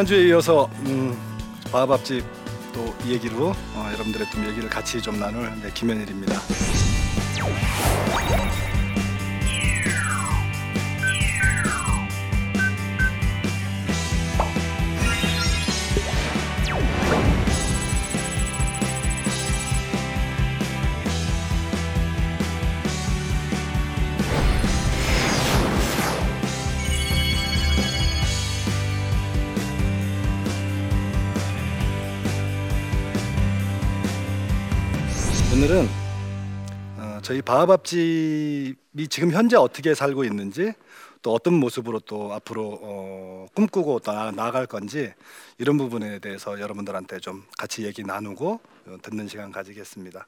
지난주에 이어서 음, 바밥집 또 얘기로 어, 여러분들의 좀 얘기를 같이 좀 나눌 네, 김현일입니다. 저희 바하밥집이 지금 현재 어떻게 살고 있는지 또 어떤 모습으로 또 앞으로 어, 꿈꾸고 나, 나아갈 건지 이런 부분에 대해서 여러분들한테 좀 같이 얘기 나누고 어, 듣는 시간 가지겠습니다.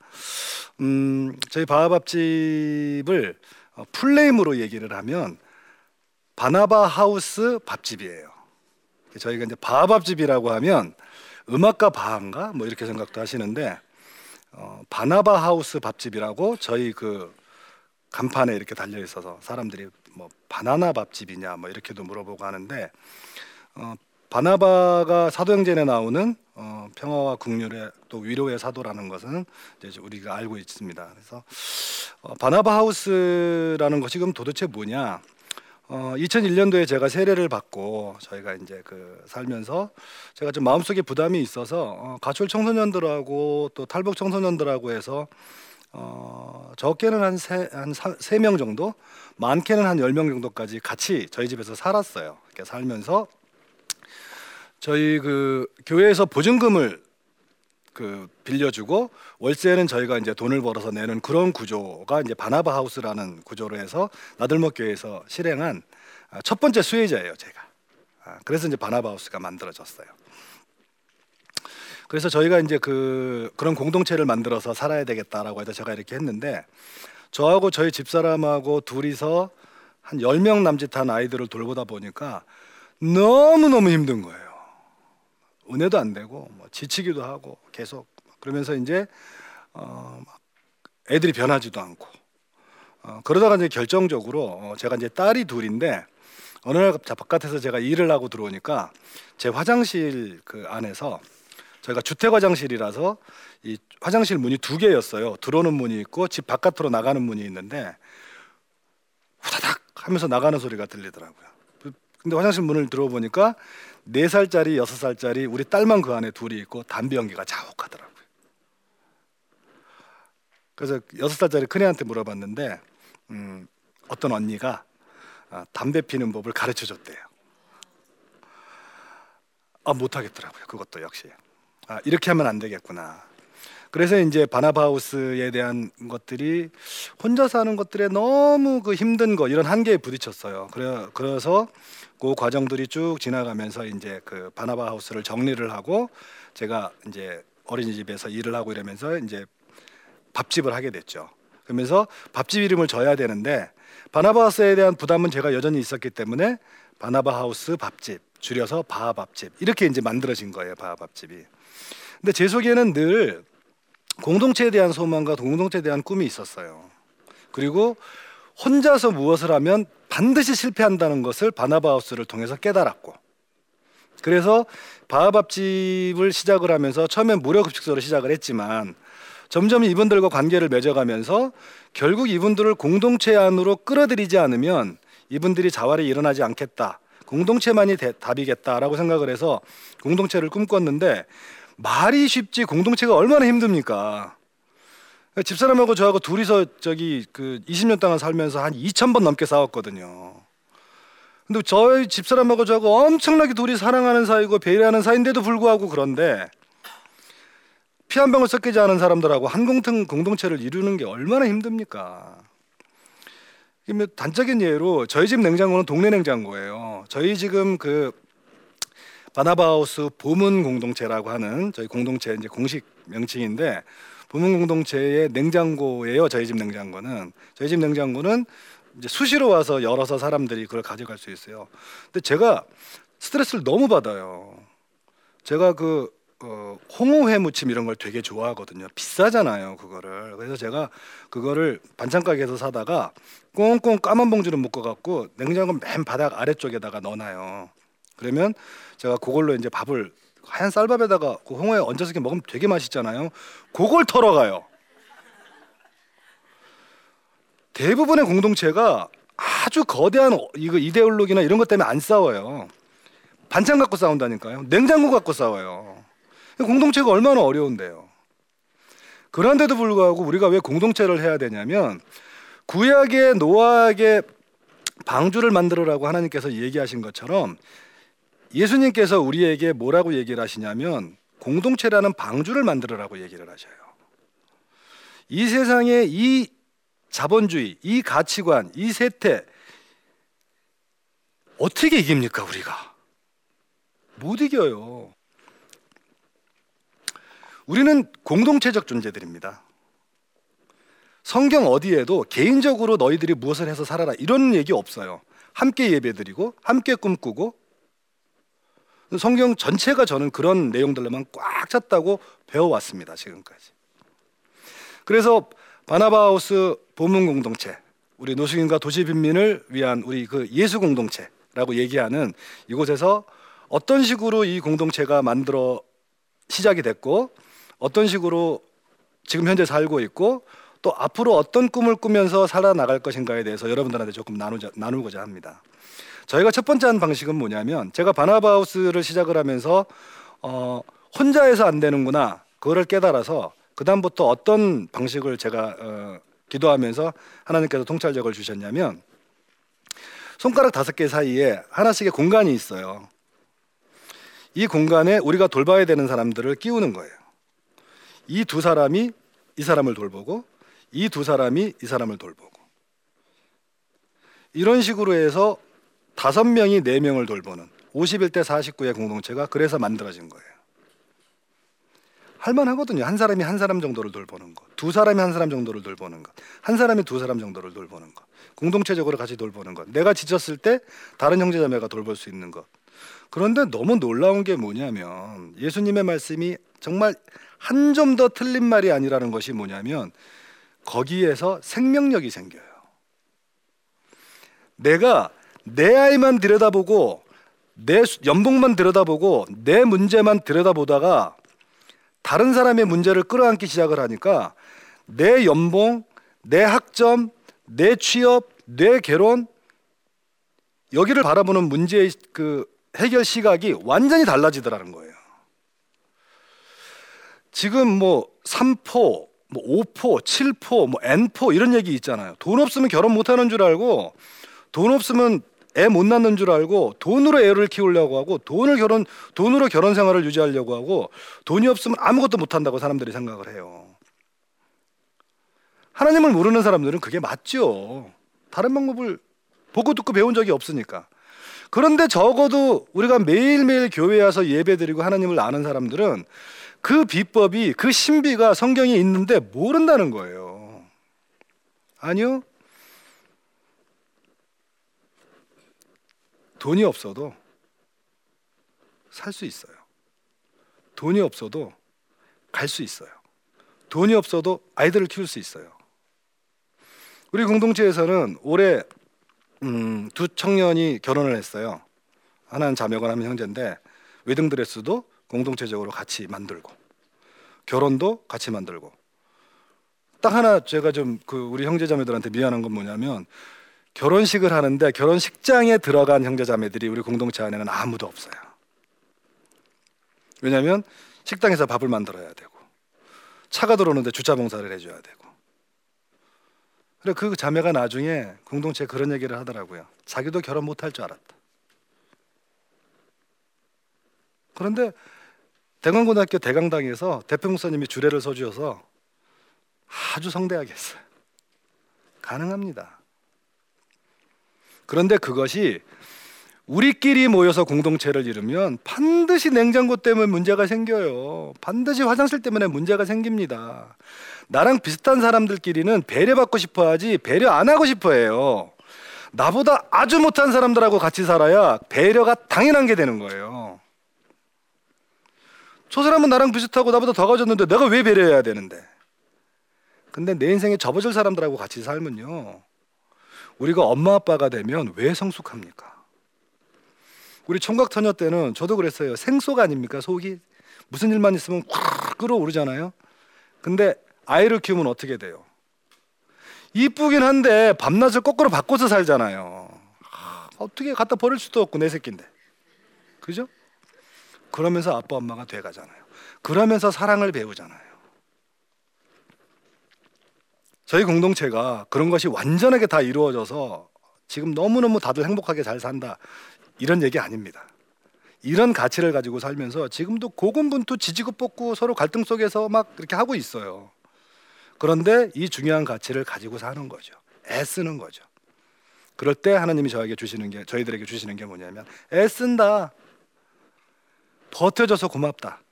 음, 저희 바하밥집을 어, 풀네임으로 얘기를 하면 바나바 하우스 밥집이에요. 저희가 이제 바하밥집이라고 하면 음악가 바한가 뭐 이렇게 생각도 하시는데 어, 바나바 하우스 밥집이라고 저희 그 간판에 이렇게 달려 있어서 사람들이 뭐 바나나 밥집이냐 뭐 이렇게도 물어보고 하는데 어, 바나바가 사도행전에 나오는 어, 평화와 국률의 또 위로의 사도라는 것은 이제 우리가 알고 있습니다. 그래서 어, 바나바 하우스라는 것이 그럼 도대체 뭐냐? 어, 2001년도에 제가 세례를 받고 저희가 이제 그 살면서 제가 좀 마음속에 부담이 있어서 어, 가출 청소년들하고 또 탈북 청소년들하고 해서 어, 적게는 한 세 한 세 명 정도, 많게는 한 열 명 정도까지 같이 저희 집에서 살았어요. 이렇게 살면서 저희 그 교회에서 보증금을 그 빌려주고 월세는 저희가 이제 돈을 벌어서 내는 그런 구조가 이제 바나바 하우스라는 구조로 해서 나들목 교회에서 실행한 아, 첫 번째 수혜자예요, 제가. 아, 그래서 이제 바나바 하우스가 만들어졌어요. 그래서 저희가 이제 그 그런 공동체를 만들어서 살아야 되겠다라고 해서 제가 이렇게 했는데 저하고 저희 집사람하고 둘이서 한 열 명 남짓한 아이들을 돌보다 보니까 너무너무 힘든 거예요. 은혜도 안 되고 뭐 지치기도 하고 계속 그러면서 이제 어, 애들이 변하지도 않고 어, 그러다가 이제 결정적으로 어, 제가 이제 딸이 둘인데 어느 날 바깥에서 제가 일을 하고 들어오니까 제 화장실 그 안에서 저희가 주택 화장실이라서 이 화장실 문이 두 개였어요. 들어오는 문이 있고 집 바깥으로 나가는 문이 있는데 후다닥 하면서 나가는 소리가 들리더라고요. 근데 화장실 문을 들어보니까 네 살짜리 여섯 살짜리 우리 딸만 그 안에 둘이 있고 담배 연기가 자욱하더라고요. 그래서 여섯 살짜리 큰애한테 물어봤는데 음, 어떤 언니가 아, 담배 피는 법을 가르쳐 줬대요. 아 못하겠더라고요. 그것도 역시 아, 이렇게 하면 안 되겠구나. 그래서 이제 바나바우스에 대한 것들이 혼자 사는 것들에 너무 그 힘든 거 이런 한계에 부딪혔어요. 그래 그래서 그 과정들이 쭉 지나가면서 이제 그 바나바 하우스를 정리를 하고 제가 이제 어린이집에서 일을 하고 이러면서 이제 밥집을 하게 됐죠. 그러면서 밥집 이름을 져야 되는데 바나바 하우스에 대한 부담은 제가 여전히 있었기 때문에 바나바 하우스 밥집 줄여서 바하 밥집 이렇게 이제 만들어진 거예요. 바하 밥집이. 근데 제 속에는 늘 공동체에 대한 소망과 공동체에 대한 꿈이 있었어요. 그리고 혼자서 무엇을 하면 반드시 실패한다는 것을 바나바우스를 통해서 깨달았고 그래서 바하밥집을 시작을 하면서 처음엔 무료 급식소로 시작을 했지만 점점 이분들과 관계를 맺어가면서 결국 이분들을 공동체 안으로 끌어들이지 않으면 이분들이 자활이 일어나지 않겠다. 공동체만이 대, 답이겠다라고 생각을 해서 공동체를 꿈꿨는데 말이 쉽지 공동체가 얼마나 힘듭니까? 집사람하고 저하고 둘이서 저기 그 20년 동안 살면서 한 2천 번 넘게 싸웠거든요. 근데 저희 집사람하고 저하고 엄청나게 둘이 사랑하는 사이고 배려하는 사이인데도 불구하고 그런데 피 한 방울 섞이지 않은 사람들하고 한 공통 공동체를 이루는 게 얼마나 힘듭니까? 단적인 예로 저희 집 냉장고는 동네 냉장고예요. 저희 지금 그 바나바우스 보문 공동체라고 하는 저희 공동체 이제 공식 명칭인데 보문 공동체의 냉장고예요. 저희 집 냉장고는 저희 집 냉장고는 이제 수시로 와서 열어서 사람들이 그걸 가져갈 수 있어요. 근데 제가 스트레스를 너무 받아요. 제가 그 어, 홍어회 무침 이런 걸 되게 좋아하거든요. 비싸잖아요, 그거를. 그래서 제가 그거를 반찬 가게에서 사다가 꽁꽁 까만 봉지로 묶어 갖고 냉장고 맨 바닥 아래쪽에다가 넣어놔요. 그러면 제가 그걸로 이제 밥을 하얀 쌀밥에다가 그 홍어에 얹어서 먹으면 되게 맛있잖아요. 그걸 털어가요. 대부분의 공동체가 아주 거대한 이거 이데올로기나 이런 것 때문에 안 싸워요. 반찬 갖고 싸운다니까요. 냉장고 갖고 싸워요. 공동체가 얼마나 어려운데요. 그런데도 불구하고 우리가 왜 공동체를 해야 되냐면 구약의 노아에게 방주를 만들어라고 하나님께서 얘기하신 것처럼 예수님께서 우리에게 뭐라고 얘기를 하시냐면 공동체라는 방주를 만들어라고 얘기를 하셔요. 이 세상에 이 자본주의, 이 가치관, 이 세태 어떻게 이깁니까 우리가? 못 이겨요. 우리는 공동체적 존재들입니다. 성경 어디에도 개인적으로 너희들이 무엇을 해서 살아라 이런 얘기 없어요. 함께 예배드리고 함께 꿈꾸고 성경 전체가 저는 그런 내용들로만 꽉 찼다고 배워왔습니다 지금까지. 그래서 바나바하우스 보문 공동체, 우리 노숙인과 도시 빈민을 위한 우리 그 예수 공동체라고 얘기하는 이곳에서 어떤 식으로 이 공동체가 만들어 시작이 됐고 어떤 식으로 지금 현재 살고 있고 또 앞으로 어떤 꿈을 꾸면서 살아나갈 것인가에 대해서 여러분들한테 조금 나누자, 나누고자 합니다. 저희가 첫 번째 한 방식은 뭐냐면 제가 바나바우스를 시작을 하면서 어, 혼자 해서 안 되는구나 그거를 깨달아서 그 다음부터 어떤 방식을 제가 어, 기도하면서 하나님께서 통찰력을 주셨냐면 손가락 다섯 개 사이에 하나씩의 공간이 있어요. 이 공간에 우리가 돌봐야 되는 사람들을 끼우는 거예요. 이 두 사람이 이 사람을 돌보고 이 두 사람이 이 사람을 돌보고 이런 식으로 해서 다섯 명이 네 명을 돌보는 51대 49의 공동체가 그래서 만들어진 거예요. 할만하거든요. 한 사람이 한 사람 정도를 돌보는 것, 두 사람이 한 사람 정도를 돌보는 것, 한 사람이 두 사람 정도를 돌보는 것, 공동체적으로 같이 돌보는 것. 내가 지쳤을 때 다른 형제자매가 돌볼 수 있는 것. 그런데 너무 놀라운 게 뭐냐면 예수님의 말씀이 정말 한 점 더 틀린 말이 아니라는 것이 뭐냐면 거기에서 생명력이 생겨요. 내가 내 아이만 들여다보고 내 연봉만 들여다보고 내 문제만 들여다보다가 다른 사람의 문제를 끌어안기 시작을 하니까 내 연봉, 내 학점, 내 취업, 내 결혼 여기를 바라보는 문제의 그 해결 시각이 완전히 달라지더라는 거예요. 지금 뭐 3포, 뭐 5포, 7포, 뭐 N포 이런 얘기 있잖아요. 돈 없으면 결혼 못 하는 줄 알고 돈 없으면 애 못 낳는 줄 알고 돈으로 애를 키우려고 하고 돈을 결혼 돈으로 결혼 생활을 유지하려고 하고 돈이 없으면 아무것도 못 한다고 사람들이 생각을 해요. 하나님을 모르는 사람들은 그게 맞죠. 다른 방법을 보고 듣고 배운 적이 없으니까. 그런데 적어도 우리가 매일매일 교회에 와서 예배드리고 하나님을 아는 사람들은 그 비법이 그 신비가 성경에 있는데 모른다는 거예요. 아니요. 돈이 없어도 살 수 있어요. 돈이 없어도 갈 수 있어요. 돈이 없어도 아이들을 키울 수 있어요. 우리 공동체에서는 올해 음, 두 청년이 결혼을 했어요. 하나는 자매가 하는 형제인데 웨딩 드레스도 공동체적으로 같이 만들고 결혼도 같이 만들고 딱 하나 제가 좀 그 우리 형제 자매들한테 미안한 건 뭐냐면 결혼식을 하는데 결혼식장에 들어간 형제자매들이 우리 공동체 안에는 아무도 없어요. 왜냐하면 식당에서 밥을 만들어야 되고 차가 들어오는데 주차 봉사를 해줘야 되고 그래 그 자매가 나중에 공동체에 그런 얘기를 하더라고요. 자기도 결혼 못할 줄 알았다. 그런데 대광고등학교 대강당에서 대표 목사님이 주례를 서주셔서 아주 성대하게 했어요. 가능합니다. 그런데 그것이 우리끼리 모여서 공동체를 이루면 반드시 냉장고 때문에 문제가 생겨요. 반드시 화장실 때문에 문제가 생깁니다. 나랑 비슷한 사람들끼리는 배려받고 싶어 하지 배려 안 하고 싶어 해요. 나보다 아주 못한 사람들하고 같이 살아야 배려가 당연한 게 되는 거예요. 저 사람은 나랑 비슷하고 나보다 더 가졌는데 내가 왜 배려해야 되는데? 근데 내 인생에 접어질 사람들하고 같이 살면요. 우리가 엄마 아빠가 되면 왜 성숙합니까? 우리 총각 처녀 때는 저도 그랬어요. 생속 아닙니까? 속이 무슨 일만 있으면 확 끓어오르잖아요. 근데 아이를 키우면 어떻게 돼요? 이쁘긴 한데 밤낮을 거꾸로 바꿔서 살잖아요. 어떻게 갖다 버릴 수도 없고 내 새끼인데. 그죠? 그러면서 아빠 엄마가 돼 가잖아요. 그러면서 사랑을 배우잖아요. 저희 공동체가 그런 것이 완전하게 다 이루어져서 지금 너무너무 다들 행복하게 잘 산다. 이런 얘기 아닙니다. 이런 가치를 가지고 살면서 지금도 고군분투 지지고 뽑고 서로 갈등 속에서 막 그렇게 하고 있어요. 그런데 이 중요한 가치를 가지고 사는 거죠. 애쓰는 거죠. 그럴 때 하나님이 저에게 주시는 게 저희들에게 주시는 게 뭐냐면 애쓴다. 버텨줘서 고맙다.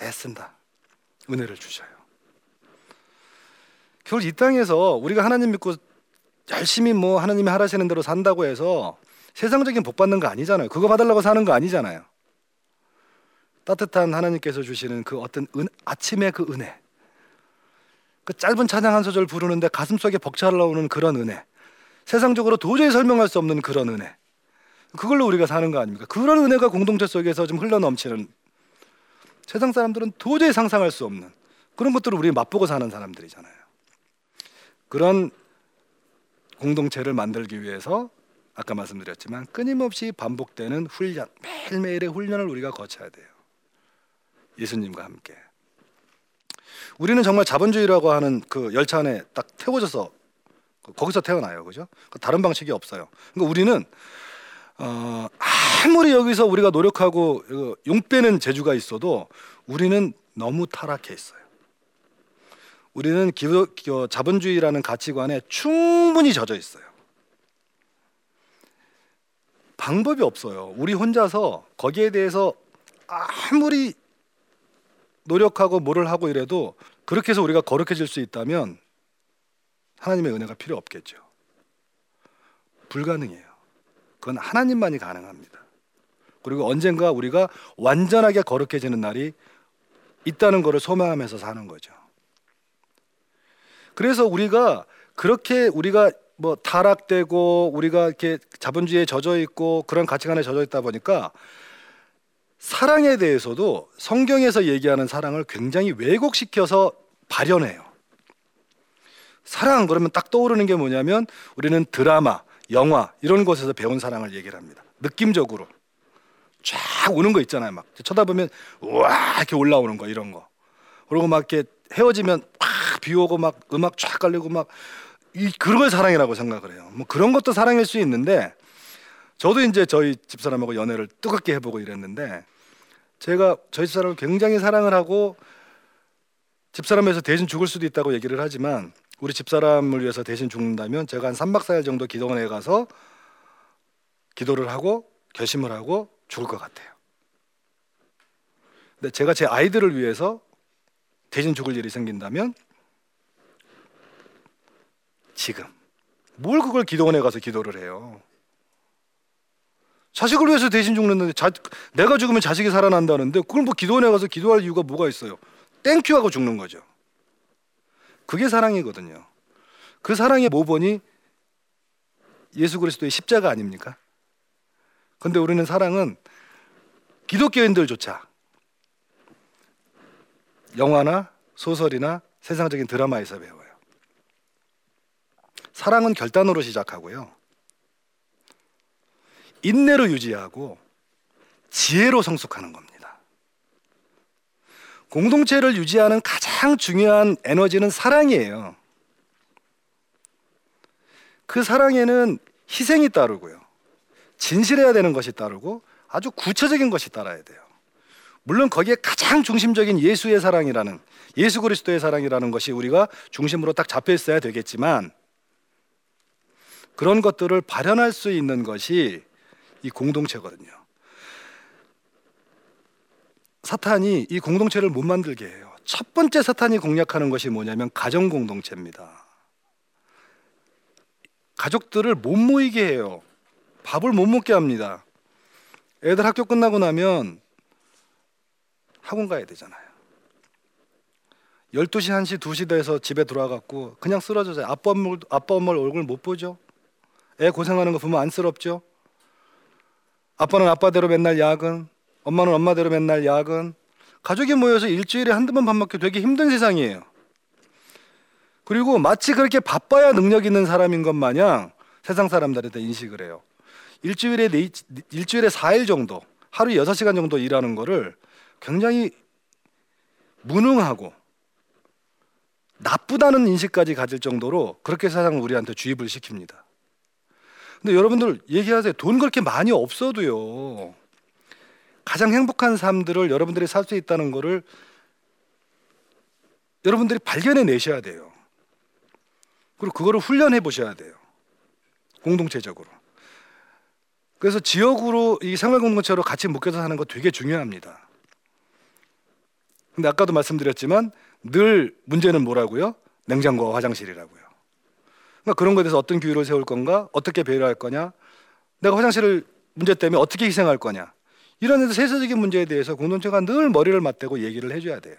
애쓴다. 은혜를 주셔요. 결국 이 땅에서 우리가 하나님 믿고 열심히 뭐 하나님이 하라시는 대로 산다고 해서 세상적인 복 받는 거 아니잖아요. 그거 받으려고 사는 거 아니잖아요. 따뜻한 하나님께서 주시는 그 어떤 은, 아침의 그 은혜. 그 짧은 찬양 한 소절 부르는데 가슴 속에 벅차 올라오는 그런 은혜. 세상적으로 도저히 설명할 수 없는 그런 은혜. 그걸로 우리가 사는 거 아닙니까? 그런 은혜가 공동체 속에서 좀 흘러 넘치는 세상 사람들은 도저히 상상할 수 없는 그런 것들을 우리 맛보고 사는 사람들이잖아요. 그런 공동체를 만들기 위해서 아까 말씀드렸지만 끊임없이 반복되는 훈련, 매일매일의 훈련을 우리가 거쳐야 돼요. 예수님과 함께. 우리는 정말 자본주의라고 하는 그 열차 안에 딱 태워져서 거기서 태어나요, 그죠? 다른 방식이 없어요. 그러니까 우리는 어, 아무리 여기서 우리가 노력하고 용 빼는 재주가 있어도 우리는 너무 타락해 있어요. 우리는 기도, 자본주의라는 가치관에 충분히 젖어 있어요. 방법이 없어요. 우리 혼자서 거기에 대해서 아무리 노력하고 뭐를 하고 이래도 그렇게 해서 우리가 거룩해질 수 있다면 하나님의 은혜가 필요 없겠죠. 불가능해요. 그건 하나님만이 가능합니다. 그리고 언젠가 우리가 완전하게 거룩해지는 날이 있다는 것을 소망하면서 사는 거죠. 그래서 우리가 그렇게 우리가 뭐 타락되고 우리가 이렇게 자본주의에 젖어 있고 그런 가치관에 젖어 있다 보니까 사랑에 대해서도 성경에서 얘기하는 사랑을 굉장히 왜곡시켜서 발현해요. 사랑 그러면 딱 떠오르는 게 뭐냐면 우리는 드라마, 영화 이런 곳에서 배운 사랑을 얘기를 합니다. 느낌적으로 쫙 오는 거 있잖아요. 막 쳐다보면 와 이렇게 올라오는 거 이런 거. 그리고 막 이렇게 헤어지면 팍비 오고 막 음악 쫙 깔리고 막 이 그런 걸 사랑이라고 생각을 해요. 뭐 그런 것도 사랑일 수 있는데 저도 이제 저희 집사람하고 연애를 뜨겁게 해보고 이랬는데 제가 저희 집사람을 굉장히 사랑을 하고 집사람에서 대신 죽을 수도 있다고 얘기를 하지만 우리 집사람을 위해서 대신 죽는다면 제가 한 3박 4일 정도 기도원에 가서 기도를 하고 결심을 하고 죽을 것 같아요. 근데 제가 제 아이들을 위해서 대신 죽을 일이 생긴다면 지금 뭘 그걸 기도원에 가서 기도를 해요. 자식을 위해서 대신 죽는데 자, 내가 죽으면 자식이 살아난다는데 그걸 뭐 기도원에 가서 기도할 이유가 뭐가 있어요? thank you 하고 죽는 거죠. 그게 사랑이거든요. 그 사랑의 모본이 예수 그리스도의 십자가 아닙니까? 근데 우리는 사랑은 기독교인들조차 영화나 소설이나 세상적인 드라마에서 배워요. 사랑은 결단으로 시작하고요. 인내로 유지하고 지혜로 성숙하는 겁니다. 공동체를 유지하는 가장 중요한 에너지는 사랑이에요. 그 사랑에는 희생이 따르고요. 진실해야 되는 것이 따르고 아주 구체적인 것이 따라야 돼요. 물론 거기에 가장 중심적인 예수의 사랑이라는 예수 그리스도의 사랑이라는 것이 우리가 중심으로 딱 잡혀 있어야 되겠지만 그런 것들을 발현할 수 있는 것이 이 공동체거든요. 사탄이 이 공동체를 못 만들게 해요. 첫 번째 사탄이 공략하는 것이 뭐냐면 가정 공동체입니다. 가족들을 못 모이게 해요. 밥을 못 먹게 합니다. 애들 학교 끝나고 나면 학원 가야 되잖아요. 12시, 1시, 2시 돼서 집에 돌아갔고 그냥 쓰러져서 아빠 엄마, 아빠 엄마 얼굴 못 보죠. 애 고생하는 거 보면 안쓰럽죠. 아빠는 아빠대로 맨날 야근, 엄마는 엄마대로 맨날 야근. 가족이 모여서 일주일에 한두 번 밥 먹기 되게 힘든 세상이에요. 그리고 마치 그렇게 바빠야 능력 있는 사람인 것 마냥 세상 사람들한테 인식을 해요. 일주일에 네, 일주일에 4일 정도, 하루 6시간 정도 일하는 거를 굉장히 무능하고 나쁘다는 인식까지 가질 정도로 그렇게 세상을 우리한테 주입을 시킵니다. 근데 여러분들 얘기하세요. 돈 그렇게 많이 없어도요. 가장 행복한 삶들을 여러분들이 살 수 있다는 것을 여러분들이 발견해 내셔야 돼요. 그리고 그거를 훈련해 보셔야 돼요. 공동체적으로. 그래서 지역으로 이 생활 공동체로 같이 묶여서 사는 거 되게 중요합니다. 근데 아까도 말씀드렸지만 늘 문제는 뭐라고요? 냉장고와 화장실이라고요. 그러니까 그런 것에 대해서 어떤 규율을 세울 건가? 어떻게 배려할 거냐? 내가 화장실을 문제 때문에 어떻게 희생할 거냐? 이런 세세적인 문제에 대해서 공동체가 늘 머리를 맞대고 얘기를 해줘야 돼요.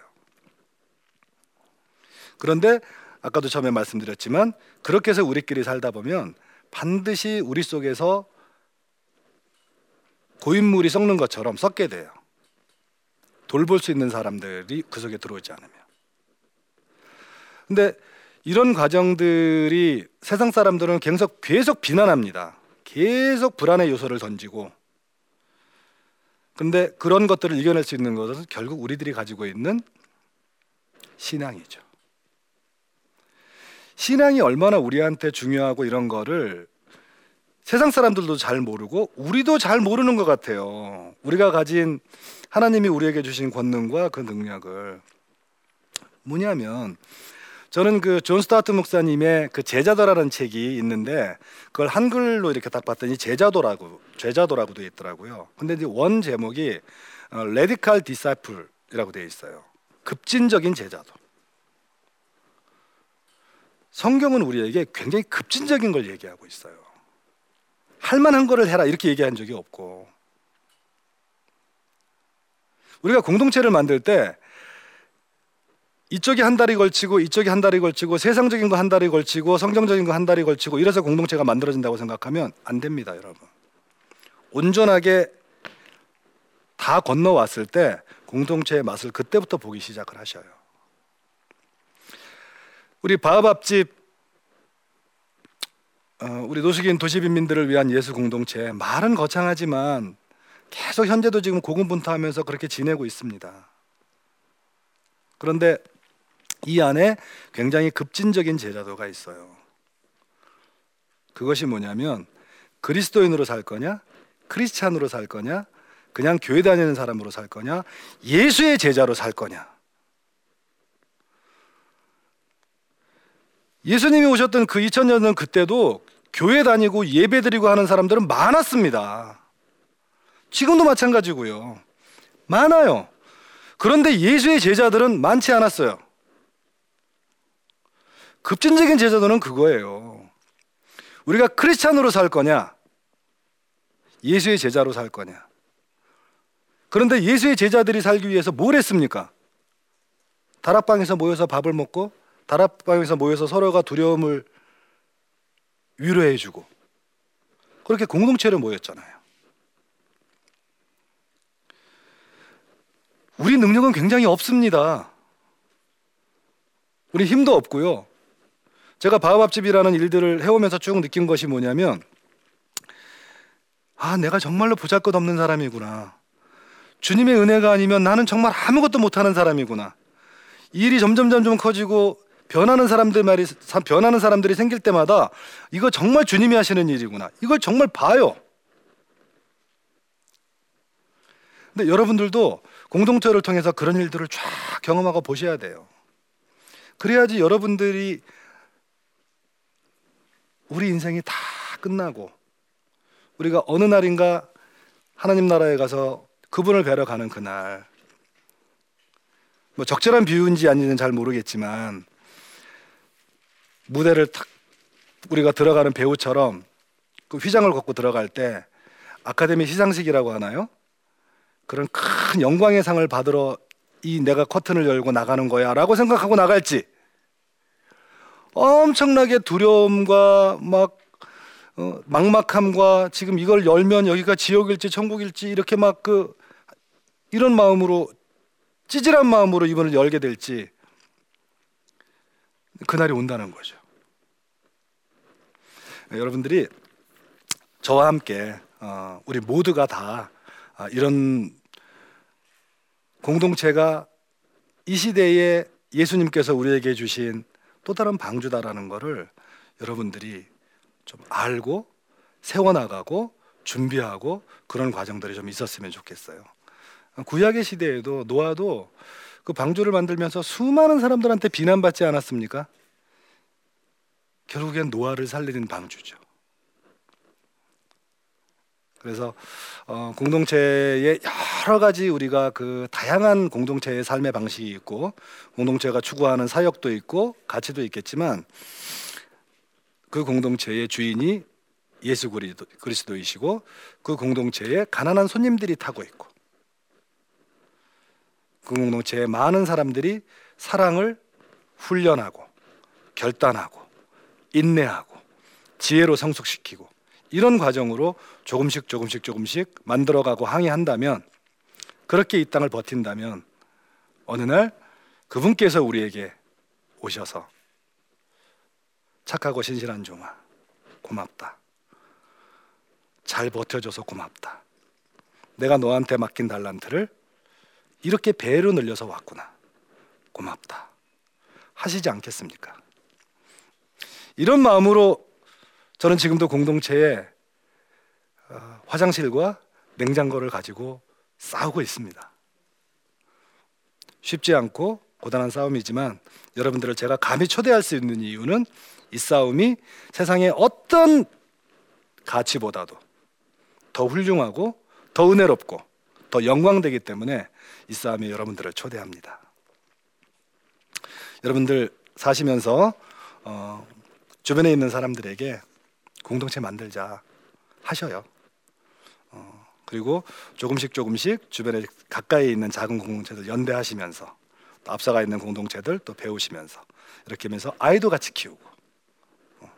그런데 아까도 처음에 말씀드렸지만 그렇게 해서 우리끼리 살다 보면 반드시 우리 속에서 고인물이 썩는 것처럼 썩게 돼요. 돌볼 수 있는 사람들이 그 속에 들어오지 않으면. 근데 이런 과정들이 세상 사람들은 계속 계속 비난합니다. 계속 불안의 요소를 던지고. 근데 그런 것들을 이겨낼 수 있는 것은 결국 우리들이 가지고 있는 신앙이죠. 신앙이 얼마나 우리한테 중요하고 이런 거를 세상 사람들도 잘 모르고 우리도 잘 모르는 것 같아요. 우리가 가진 하나님이 우리에게 주신 권능과 그 능력을 뭐냐면 저는 그 존 스토트 목사님의 그 제자도라는 책이 있는데 그걸 한글로 이렇게 딱 봤더니 제자도라고 제자도라고 되어 있더라고요. 근데 이제 원 제목이 레디칼 디사이플이라고 되어 있어요. 급진적인 제자도. 성경은 우리에게 굉장히 급진적인 걸 얘기하고 있어요. 할 만한 거를 해라 이렇게 얘기한 적이 없고 우리가 공동체를 만들 때 이쪽이 한 다리 걸치고 이쪽이 한 다리 걸치고 세상적인 거한 다리 걸치고 성경적인 거한 다리 걸치고 이래서 공동체가 만들어진다고 생각하면 안 됩니다, 여러분. 온전하게 다 건너왔을 때 공동체의 맛을 그때부터 보기 시작을 하셔요. 우리 바하밥집 어, 우리 노숙인 도시빈민들을 위한 예수 공동체 말은 거창하지만 계속 현재도 지금 고군분투하면서 그렇게 지내고 있습니다. 그런데 이 안에 굉장히 급진적인 제자도가 있어요. 그것이 뭐냐면 그리스도인으로 살 거냐, 크리스찬으로 살 거냐, 그냥 교회 다니는 사람으로 살 거냐, 예수의 제자로 살 거냐. 예수님이 오셨던 그 2000년 전 그때도 교회 다니고 예배 드리고 하는 사람들은 많았습니다. 지금도 마찬가지고요. 많아요. 그런데 예수의 제자들은 많지 않았어요. 급진적인 제자도는 그거예요. 우리가 크리스찬으로 살 거냐? 예수의 제자로 살 거냐? 그런데 예수의 제자들이 살기 위해서 뭘 했습니까? 다락방에서 모여서 밥을 먹고 다락방에서 모여서 서로가 두려움을 위로해 주고 그렇게 공동체로 모였잖아요. 우리 능력은 굉장히 없습니다. 우리 힘도 없고요. 제가 바하밥집이라는 일들을 해오면서 쭉 느낀 것이 뭐냐면 아, 내가 정말로 보잘것 없는 사람이구나. 주님의 은혜가 아니면 나는 정말 아무것도 못하는 사람이구나. 일이 점점 점 점 커지고 변하는 사람들 말이 변하는 사람들이 생길 때마다 이거 정말 주님이 하시는 일이구나. 이걸 정말 봐요. 근데 여러분들도 공동체를 통해서 그런 일들을 쫙 경험하고 보셔야 돼요. 그래야지 여러분들이 우리 인생이 다 끝나고 우리가 어느 날인가 하나님 나라에 가서 그분을 뵈러 가는 그날 뭐 적절한 비유인지 아닌지는 잘 모르겠지만 무대를 탁 우리가 들어가는 배우처럼 그 휘장을 걷고 들어갈 때 아카데미 시상식이라고 하나요? 그런 큰 영광의 상을 받으러 이 내가 커튼을 열고 나가는 거야 라고 생각하고 나갈지 엄청나게 두려움과 막 어, 막막함과 지금 이걸 열면 여기가 지옥일지 천국일지 이렇게 막 그 이런 마음으로 찌질한 마음으로 이번을 열게 될지 그날이 온다는 거죠. 네, 여러분들이 저와 함께 어, 우리 모두가 다 아, 이런 공동체가 이 시대에 예수님께서 우리에게 주신 또 다른 방주다라는 것을 여러분들이 좀 알고 세워나가고 준비하고 그런 과정들이 좀 있었으면 좋겠어요. 구약의 시대에도 노아도 그 방주를 만들면서 수많은 사람들한테 비난받지 않았습니까? 결국엔 노아를 살리는 방주죠. 그래서 어, 공동체의 여러 가지 우리가 그 다양한 공동체의 삶의 방식이 있고 공동체가 추구하는 사역도 있고 가치도 있겠지만 그 공동체의 주인이 예수 그리스도이시고 그 공동체에 가난한 손님들이 타고 있고 그 공동체에 많은 사람들이 사랑을 훈련하고 결단하고 인내하고 지혜로 성숙시키고 이런 과정으로 조금씩 조금씩 조금씩 만들어가고 항해한다면 그렇게 이 땅을 버틴다면 어느 날 그분께서 우리에게 오셔서 착하고 신실한 종아 고맙다. 잘 버텨줘서 고맙다. 내가 너한테 맡긴 달란트를 이렇게 배로 늘려서 왔구나. 고맙다. 하시지 않겠습니까? 이런 마음으로 저는 지금도 공동체에 어, 화장실과 냉장고를 가지고 싸우고 있습니다. 쉽지 않고 고단한 싸움이지만 여러분들을 제가 감히 초대할 수 있는 이유는 이 싸움이 세상의 어떤 가치보다도 더 훌륭하고 더 은혜롭고 더 영광되기 때문에 이 싸움에 여러분들을 초대합니다. 여러분들 사시면서 어, 주변에 있는 사람들에게 공동체 만들자 하셔요. 어, 그리고 조금씩 조금씩 주변에 가까이 있는 작은 공동체들 연대하시면서 또 앞서가 있는 공동체들 또 배우시면서 이렇게 하면서 아이도 같이 키우고 어,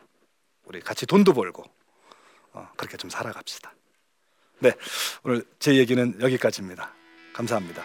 우리 같이 돈도 벌고 어, 그렇게 좀 살아갑시다. 네, 오늘 제 얘기는 여기까지입니다. 감사합니다.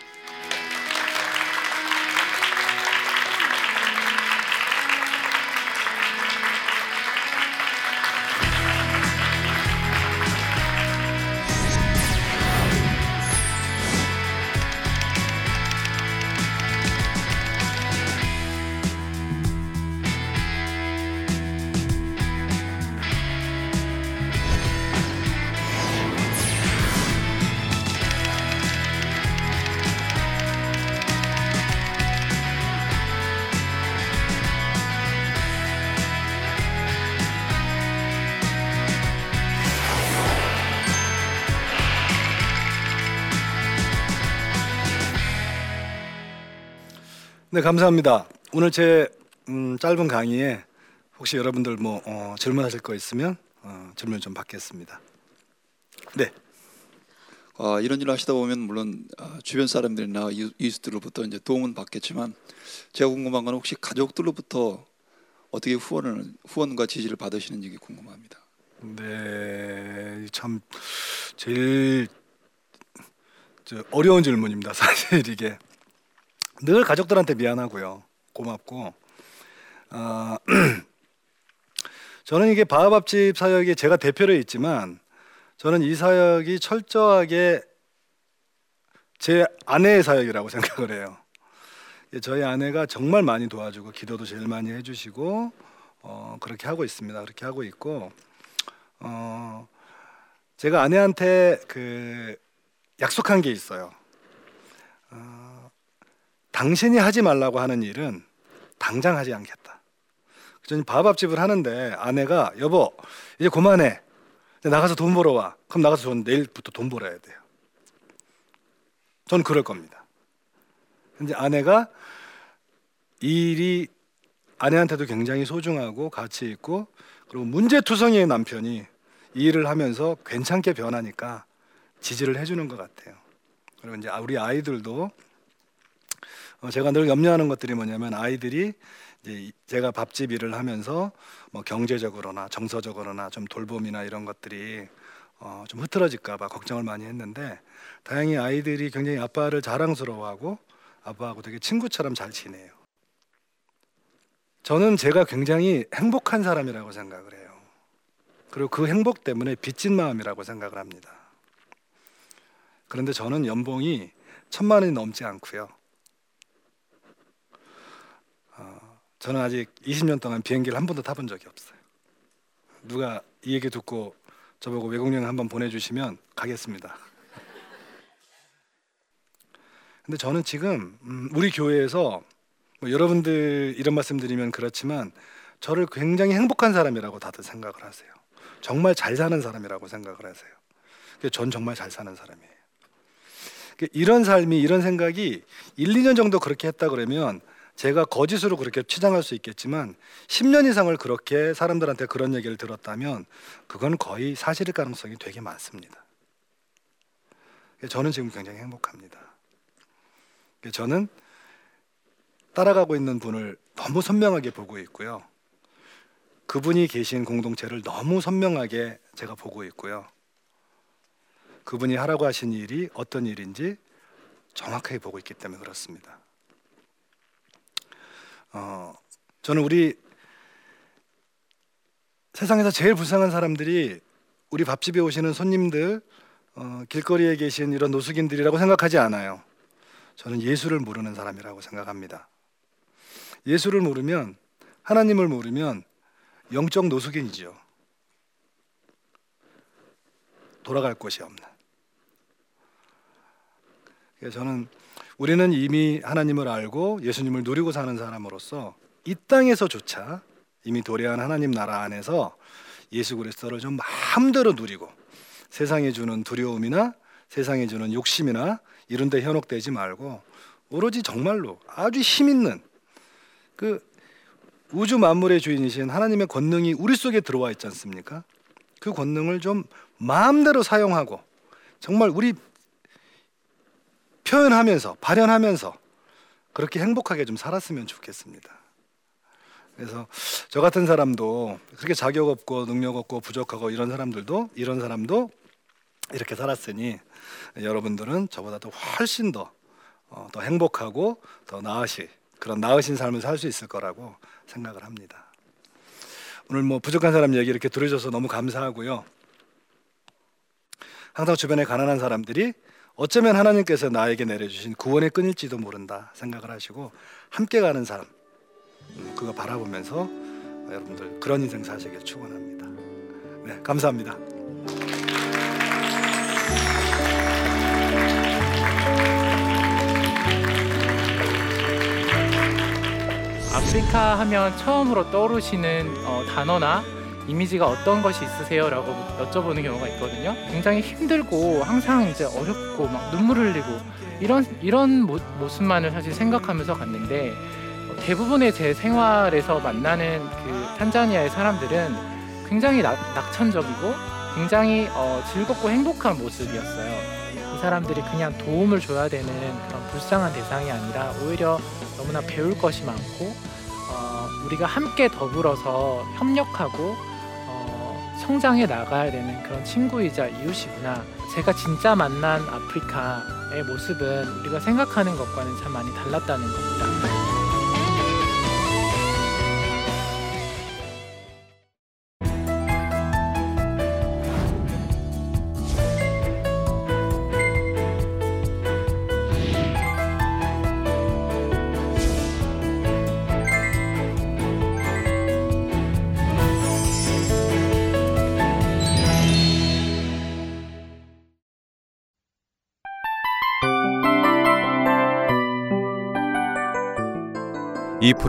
네, 감사합니다. 오늘 제 음, 짧은 강의에 혹시 여러분들 뭐 어, 질문하실 거 있으면 어, 질문 좀 받겠습니다. 네. 어, 이런 일을 하시다 보면 물론 어, 주변 사람들이나 이웃들로부터 이제 도움은 받겠지만 제가 궁금한 건 혹시 가족들로부터 어떻게 후원을 후원과 지지를 받으시는지 궁금합니다. 네, 참 제일 어려운 질문입니다. 사실 이게 늘 가족들한테 미안하고요. 고맙고 어, 저는 이게 바하밥집 사역이 제가 대표로 있지만 저는 이 사역이 철저하게 제 아내의 사역이라고 생각을 해요. 저희 아내가 정말 많이 도와주고 기도도 제일 많이 해주시고 어, 그렇게 하고 있습니다. 그렇게 하고 있고 어, 제가 아내한테 그 약속한 게 있어요. 어, 당신이 하지 말라고 하는 일은 당장 하지 않겠다. 저는 밥밥집을 하는데 아내가 여보 이제 그만해. 나가서 돈 벌어 와. 그럼 나가서 저는 내일부터 돈 벌어야 돼요. 저는 그럴 겁니다. 근데 아내가 이 일이 아내한테도 굉장히 소중하고 가치 있고 그리고 문제투성이의 남편이 이 일을 하면서 괜찮게 변하니까 지지를 해주는 것 같아요. 그리고 이제 우리 아이들도 어, 제가 늘 염려하는 것들이 뭐냐면 아이들이 제가 밥집 일을 하면서 뭐 경제적으로나 정서적으로나 좀 돌봄이나 이런 것들이 어, 좀 흐트러질까봐 걱정을 많이 했는데 다행히 아이들이 굉장히 아빠를 자랑스러워하고 아빠하고 되게 친구처럼 잘 지내요. 저는 제가 굉장히 행복한 사람이라고 생각을 해요. 그리고 그 행복 때문에 빚진 마음이라고 생각을 합니다. 그런데 저는 연봉이 천만 원이 넘지 않고요. 어, 저는 아직 20년 동안 비행기를 한 번도 타본 적이 없어요. 누가 이 얘기 듣고 저보고 외국 여행 한번 보내주시면 가겠습니다. 근데 저는 지금 음, 우리 교회에서 뭐 여러분들 이런 말씀드리면 그렇지만 저를 굉장히 행복한 사람이라고 다들 생각을 하세요. 정말 잘 사는 사람이라고 생각을 하세요. 전 정말 잘 사는 사람이에요. 이런 삶이 이런 생각이 1, 2년 정도 그렇게 했다 그러면 제가 거짓으로 그렇게 치장할 수 있겠지만 10년 이상을 그렇게 사람들한테 그런 얘기를 들었다면 그건 거의 사실일 가능성이 되게 많습니다. 저는 지금 굉장히 행복합니다. 저는 따라가고 있는 분을 너무 선명하게 보고 있고요. 그분이 계신 공동체를 너무 선명하게 제가 보고 있고요. 그분이 하라고 하신 일이 어떤 일인지 정확하게 보고 있기 때문에 그렇습니다. 어, 저는 우리 세상에서 제일 불쌍한 사람들이 우리 밥집에 오시는 손님들, 어, 길거리에 계신 이런 노숙인들이라고 생각하지 않아요. 저는 예수를 모르는 사람이라고 생각합니다. 예수를 모르면 하나님을 모르면 영적 노숙인이죠. 돌아갈 곳이 없는. 저는 우리는 이미 하나님을 알고 예수님을 누리고 사는 사람으로서 이 땅에서조차 이미 도래한 하나님 나라 안에서 예수 그리스도를 좀 마음대로 누리고 세상에 주는 두려움이나 세상에 주는 욕심이나 이런 데 현혹되지 말고 오로지 정말로 아주 힘 있는 그 우주 만물의 주인이신 하나님의 권능이 우리 속에 들어와 있지 않습니까? 그 권능을 좀 마음대로 사용하고 정말 우리 표현하면서 발현하면서 그렇게 행복하게 좀 살았으면 좋겠습니다. 그래서 저 같은 사람도 그렇게 자격 없고 능력 없고 부족하고 이런 사람들도 이런 사람도 이렇게 살았으니 여러분들은 저보다도 훨씬 더, 어, 더 행복하고 더 나으시 그런 나으신 삶을 살 수 있을 거라고 생각을 합니다. 오늘 뭐 부족한 사람 얘기 이렇게 들어줘서 너무 감사하고요. 항상 주변에 가난한 사람들이 어쩌면 하나님께서 나에게 내려주신 구원의 끈일지도 모른다 생각을 하시고 함께 가는 삶 음, 그거 바라보면서 여러분들 그런 인생 사시길 축원합니다. 네, 감사합니다. 아프리카 하면 처음으로 떠오르시는 어, 단어나 이미지가 어떤 것이 있으세요?라고 여쭤보는 경우가 있거든요. 굉장히 힘들고 항상 이제 어렵고 막 눈물 흘리고 이런 이런 모, 모습만을 사실 생각하면서 갔는데 어, 대부분의 제 생활에서 만나는 그 탄자니아의 사람들은 굉장히 낙, 낙천적이고 굉장히 어, 즐겁고 행복한 모습이었어요. 이 사람들이 그냥 도움을 줘야 되는 그런 불쌍한 대상이 아니라 오히려 너무나 배울 것이 많고 어, 우리가 함께 더불어서 협력하고 성장해 나가야 되는 그런 친구이자 이웃이구나. 제가 진짜 만난 아프리카의 모습은 우리가 생각하는 것과는 참 많이 달랐다는 겁니다.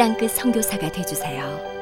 땅끝 선교사가 되주세요.